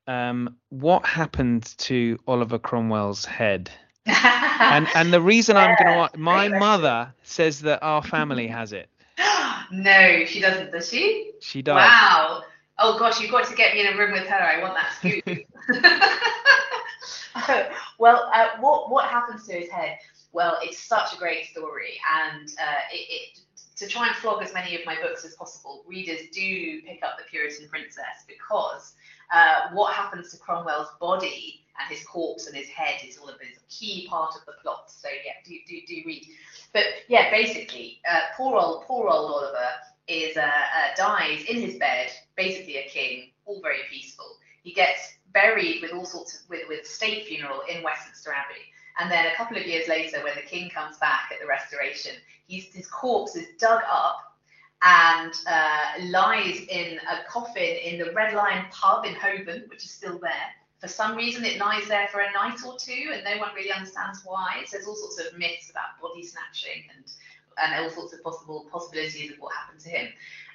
um, what happened to Oliver Cromwell's head? and and the reason I'm going to my mother says that our family has it. no, she doesn't, does she? She does. Wow. Oh gosh, you've got to get me in a room with her. I want that scoop. well, uh, what what happens to his head? Well, it's such a great story, and uh, it, it to try and flog as many of my books as possible, readers do pick up The Puritan Princess because uh, what happens to Cromwell's body and his corpse and his head is all of this key part of the plot. So yeah, do do, do read. But yeah, basically, uh, poor old poor old Oliver is uh, uh, dies in his bed, basically a king, all very peaceful. He gets buried with all sorts of with, with state funeral in Westminster Abbey. And then a couple of years later, when the king comes back at the restoration, he's, his corpse is dug up and uh, lies in a coffin in the Red Lion pub in Holborn, which is still there. For some reason, it lies there for a night or two, and no one really understands why. So there's all sorts of myths about body snatching and and all sorts of possible possibilities of what happened to him.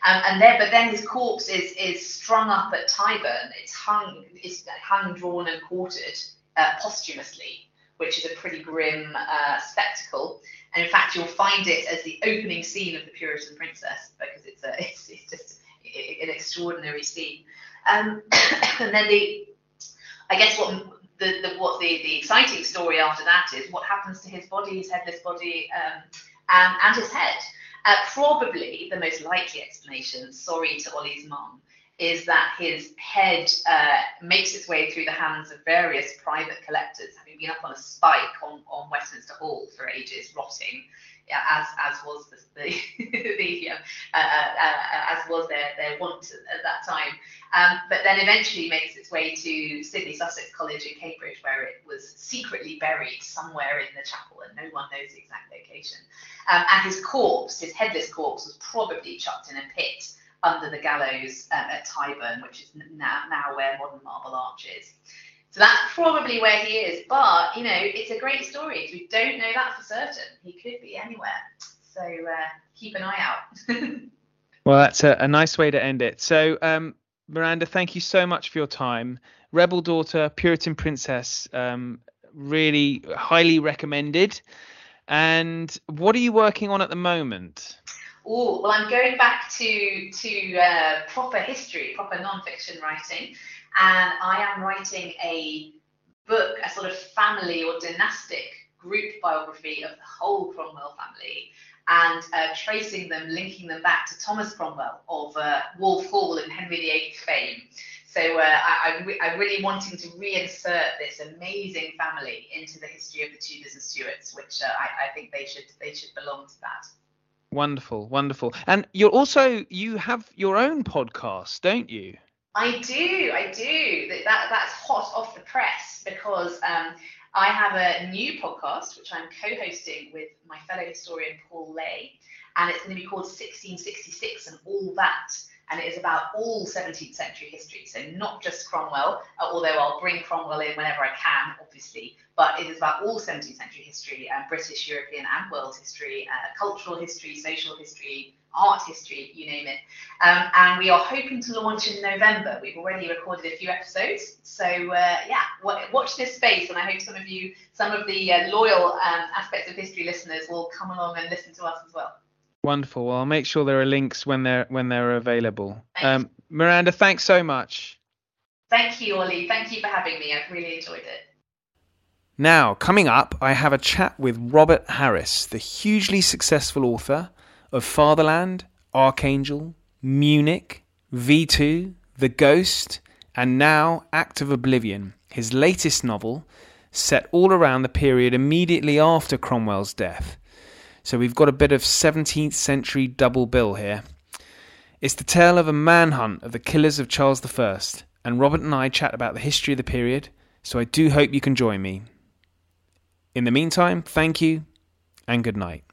Um, and then, but then his corpse is is strung up at Tyburn. It's hung, it's hung, drawn, and quartered uh, posthumously which is a pretty grim uh, spectacle. And in fact, you'll find it as the opening scene of The Puritan Princess because it's a it's, it's just an extraordinary scene. Um, and then the I guess what the, the what the, the exciting story after that is what happens to his body, his headless body, um, and, and his head. Uh, probably the most likely explanation, sorry to Ollie's mum, is that his head uh, makes its way through the hands of various private collectors, having been up on a spike on, on Westminster Hall for ages, rotting, yeah, as as was the, the, the uh, uh, uh, as was their their want at that time. Um, but then eventually makes its way to Sidney Sussex College in Cambridge, where it was secretly buried somewhere in the chapel, and no one knows the exact location. Um, and his corpse, his headless corpse, was probably chucked in a pit under the gallows um, at Tyburn, which is now, now where modern Marble Arch is. So that's probably where he is. But, you know, it's a great story. We don't know that for certain. He could be anywhere. So uh, keep an eye out. well, that's a, a, nice way to end it. So, um, Miranda, thank you so much for your time. Rebel Daughter, Puritan Princess, um, really highly recommended. And what are you working on at the moment? Oh, well, I'm going back to to uh, proper history, proper non-fiction writing, and I am writing a book, a sort of family or dynastic group biography of the whole Cromwell family, and uh, tracing them, linking them back to Thomas Cromwell of uh, Wolf Hall and Henry VIII fame. So uh, I, am re- really wanting to reinsert this amazing family into the history of the Tudors and Stuarts, which uh, I, I think they should they should belong to that. Wonderful, wonderful. And you're also you have your own podcast, don't you? I do, I do. That, that that's hot off the press because um, I have a new podcast which I'm co-hosting with my fellow historian Paul Lay, and it's going to be called 1666 and all that and it is about all 17th century history. So not just Cromwell, uh, although I'll bring Cromwell in whenever I can, obviously, but it is about all 17th century history, uh, British, European, and world history, uh, cultural history, social history, art history, you name it. Um, and we are hoping to launch in November. We've already recorded a few episodes. So, uh, yeah, watch this space. And I hope some of you, some of the uh, loyal um, aspects of history listeners will come along and listen to us as well. Wonderful. Well, I'll make sure there are links when they're when they're available. Um, Miranda, thanks so much. Thank you, Ollie. Thank you for having me. I've really enjoyed it. Now, coming up, I have a chat with Robert Harris, the hugely successful author of Fatherland, Archangel, Munich, V2, The Ghost, and now Act of Oblivion, his latest novel, set all around the period immediately after Cromwell's death so we've got a bit of 17th century double bill here. It's the tale of a manhunt of the killers of Charles I, and Robert and I chat about the history of the period, so I do hope you can join me. In the meantime, thank you and good night.